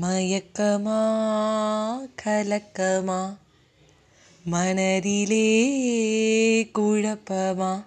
மயக்கமா கலக்கமா மனதிலே குழப்பமா.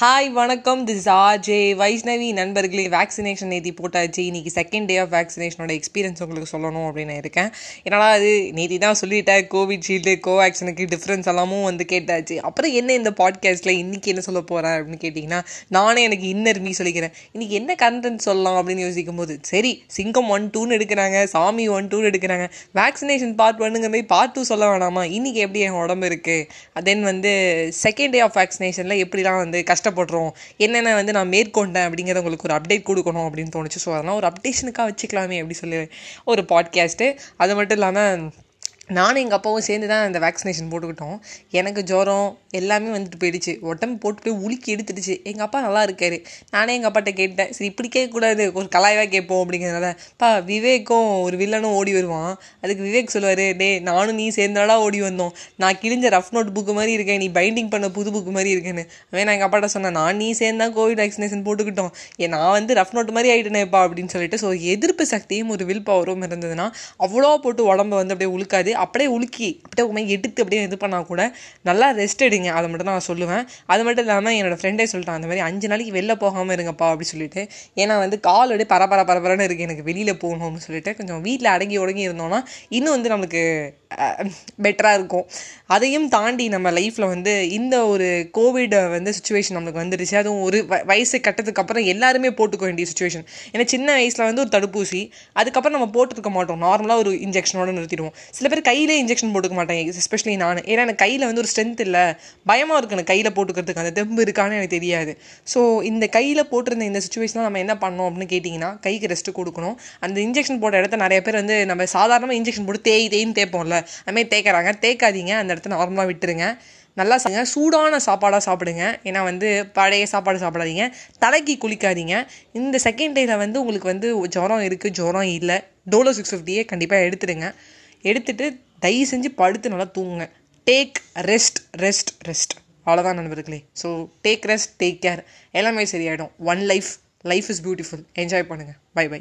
ஹாய் வணக்கம். திஸ் ஆஜே வைஷ்ணவி நண்பர்களே வேக்சினேஷன் நேத்தி போட்டாச்சு இன்றைக்கி செகண்ட் டே ஆஃப் வேக்சினேஷனோட எக்ஸ்பீரியன்ஸ் உங்களுக்கு சொல்லணும் அப்படின்னு இருக்கேன். என்னடா அது நேதி தான் சொல்லிட்டேன் கோவிட்ஷீல்டு கோவேக்சினுக்கு டிஃப்ரென்ஸ் எல்லாமும் வந்து கேட்டாச்சு. அப்புறம் என்ன இந்த பாட்காஸ்ட்டில் இன்னைக்கு என்ன சொல்ல போகிறேன் அப்படின்னு கேட்டிங்கன்னா நானே எனக்கு இன்னர் மீ சொல்லிக்கிறேன். இன்றைக்கி என்ன கண்டென்ட் சொல்லலாம் அப்படின்னு யோசிக்கும் போது சரி சிங்கம் ஒன் டூன்னு எடுக்கிறாங்க சாமி ஒன் டூன்னு எடுக்கிறாங்க. வேக்சினேஷன் பார்ட் ஒன்னுங்கிற மாதிரி பார்ட் டூ சொல்ல வேணாமா? இன்றைக்கி எப்படி என் உடம்பு இருக்குது தென் வந்து செகண்ட் டே ஆஃப் வேக்சினேஷனில் எப்படிலாம் வந்து கஷ்டம் கஷ்டப்படுறோம். என்னென்ன வந்து நான் மேற்கொண்டேன் அப்படிங்கிறத உங்களுக்கு ஒரு அப்டேட் கொடுக்கணும் அப்படின்னு தோணுச்சு. ஸோ அதெல்லாம் ஒரு அப்டேஷனுக்காக வச்சுக்கலாமே அப்படி சொல்லி ஒரு பாட்காஸ்ட்டு அது மட்டும் இல்லாமல் நானும் எங்கள் அப்பாவும் சேர்ந்து தான் அந்த வேக்சினேஷன் போட்டுக்கிட்டோம். எனக்கு ஜுரம் எல்லாமே வந்துட்டு போயிடுச்சு. உடம்பு போட்டு போய் உலுக்கி எடுத்துடுச்சு. எங்கள் அப்பா நல்லா இருக்காரு. நானே எங்கள் அப்பாட்ட கேட்டேன் சரி இப்படி கேட்கக்கூடாது. ஒரு கலாய்வாக கேட்போம் அப்படிங்கிறதுனால. பா விவேக்கும் ஒரு வில்லனும் ஓடி வருவான். அதுக்கு விவேக் சொல்லுவார் டே நானும் நீ சேர்ந்தாடா ஓடி வந்தோம். நான் கிழிஞ்ச ரஃப் நோட் புக்கு மாதிரி இருக்கேன். நீ பைண்டிங் பண்ண புது புக்கு மாதிரி இருக்கேன்னு. அவன் நான் எங்கள் அப்பாட்ட சொன்னேன் நான் நீ சேர்ந்தா கோவிட் வேக்சினேஷன் போட்டுக்கிட்டோம். ஏன் நான் வந்து ரஃப் நோட் மாதிரி ஆகிட்டேனேப்பா அப்படின்னு சொல்லிட்டு. ஸோ எதிர்ப்பு சக்தியும் ஒரு வில் பவரும் இருந்ததுன்னா அவ்வளோ போட்டு உடம்ப வந்து அப்படியே உழுக்காது அப்படியே உலுக்கி அப்படியே உண்மை எடுத்து அப்படியே இது பண்ணால் கூட நல்லா ரெஸ்ட் எடுங்க. அதை மட்டும் தான் நான் சொல்லுவேன். அது மட்டும் இல்லாமல் என்னோடய ஃப்ரெண்டே சொல்லிட்டான் அந்த மாதிரி அஞ்சு நாளைக்கு வெளில போகாமல் இருங்கப்பா அப்படி சொல்லிட்டு. ஏன்னா வந்து கால் அப்படியே பரபர பரபரன்னு இருக்குது எனக்கு வெளியில் போகணும் அப்படின்னு சொல்லிட்டு கொஞ்சம் வீட்டில் அடங்கி உடங்கி இருந்தோம்னா இன்னும் வந்து நம்மளுக்கு பெட்டராக இருக்கும். அதையும் தாண்டி நம்ம லைஃப்பில் வந்து இந்த ஒரு கோவிட் வந்து சுச்சுவேஷன் நம்மளுக்கு வந்துடுச்சு அதுவும் ஒரு வயசு கட்டத்துக்கு அப்புறம் எல்லாருமே போட்டுக்க வேண்டிய சுச்சுவேஷன் ஏன்னா சின்ன வயசில் வந்து ஒரு தடுப்பூசி அதுக்கப்புறம் நம்ம போட்டுருக்க மாட்டோம். நார்மலாக ஒரு இன்ஜெக்ஷனோட நிறுத்திடுவோம். சில பேர் கையிலே இன்ஜெக்ஷன் போட்டுக்க மாட்டாங்க எஸ்பெஷலி நான். ஏன்னா எனக்கு கையில் வந்து ஒரு ஸ்ட்ரென்த் இல்லை. பயமாக இருக்கு எனக்கு கையில் போட்டுக்கிறதுக்கு. அந்த தெம்பு இருக்கான்னு எனக்கு தெரியாது. ஸோ இந்த கையில் போட்டிருந்த இந்த சுச்சுவேஷனில் நம்ம என்ன பண்ணோம் அப்படின்னு கேட்டிங்கன்னா கைக்கு ரெஸ்ட்டு கொடுக்கணும். அந்த இன்ஜெக்ஷன் போட்ட இடத்த நிறைய பேர் வந்து நம்ம சாதாரணமாக இன்ஜெக்ஷன் போட்டு தேய் தேயின்னு தேய்ப்போம்ல. அதுமாதிரி தேய்க்கிறாங்க. தேய்க்காதீங்க. அந்த இடத்த நார்மலாக விட்டுருங்க. நல்லா சாங்க சூடான சாப்பாடாக சாப்பிடுங்க. ஏன்னா வந்து பழைய சாப்பாடு சாப்பிடாதீங்க. தலைக்கு குளிக்காதீங்க. இந்த செகண்ட் டேயில் வந்து உங்களுக்கு வந்து ஜுரம் இருக்குது ஜுரம் இல்லை. டோலோ சிக்ஸ் ஃபிஃப்டியே கண்டிப்பாக எடுத்துடுங்க. எடுத்துகிட்டு தயவு செஞ்சு படுத்து நல்லா தூங்குங்க. டேக் ரெஸ்ட் ரெஸ்ட் ரெஸ்ட் அவ்வளோதான் நண்பர்களே. So take rest take care எல்லாமே சரியாயிடும். One life life is beautiful enjoy பண்ணுங்கள் பை பை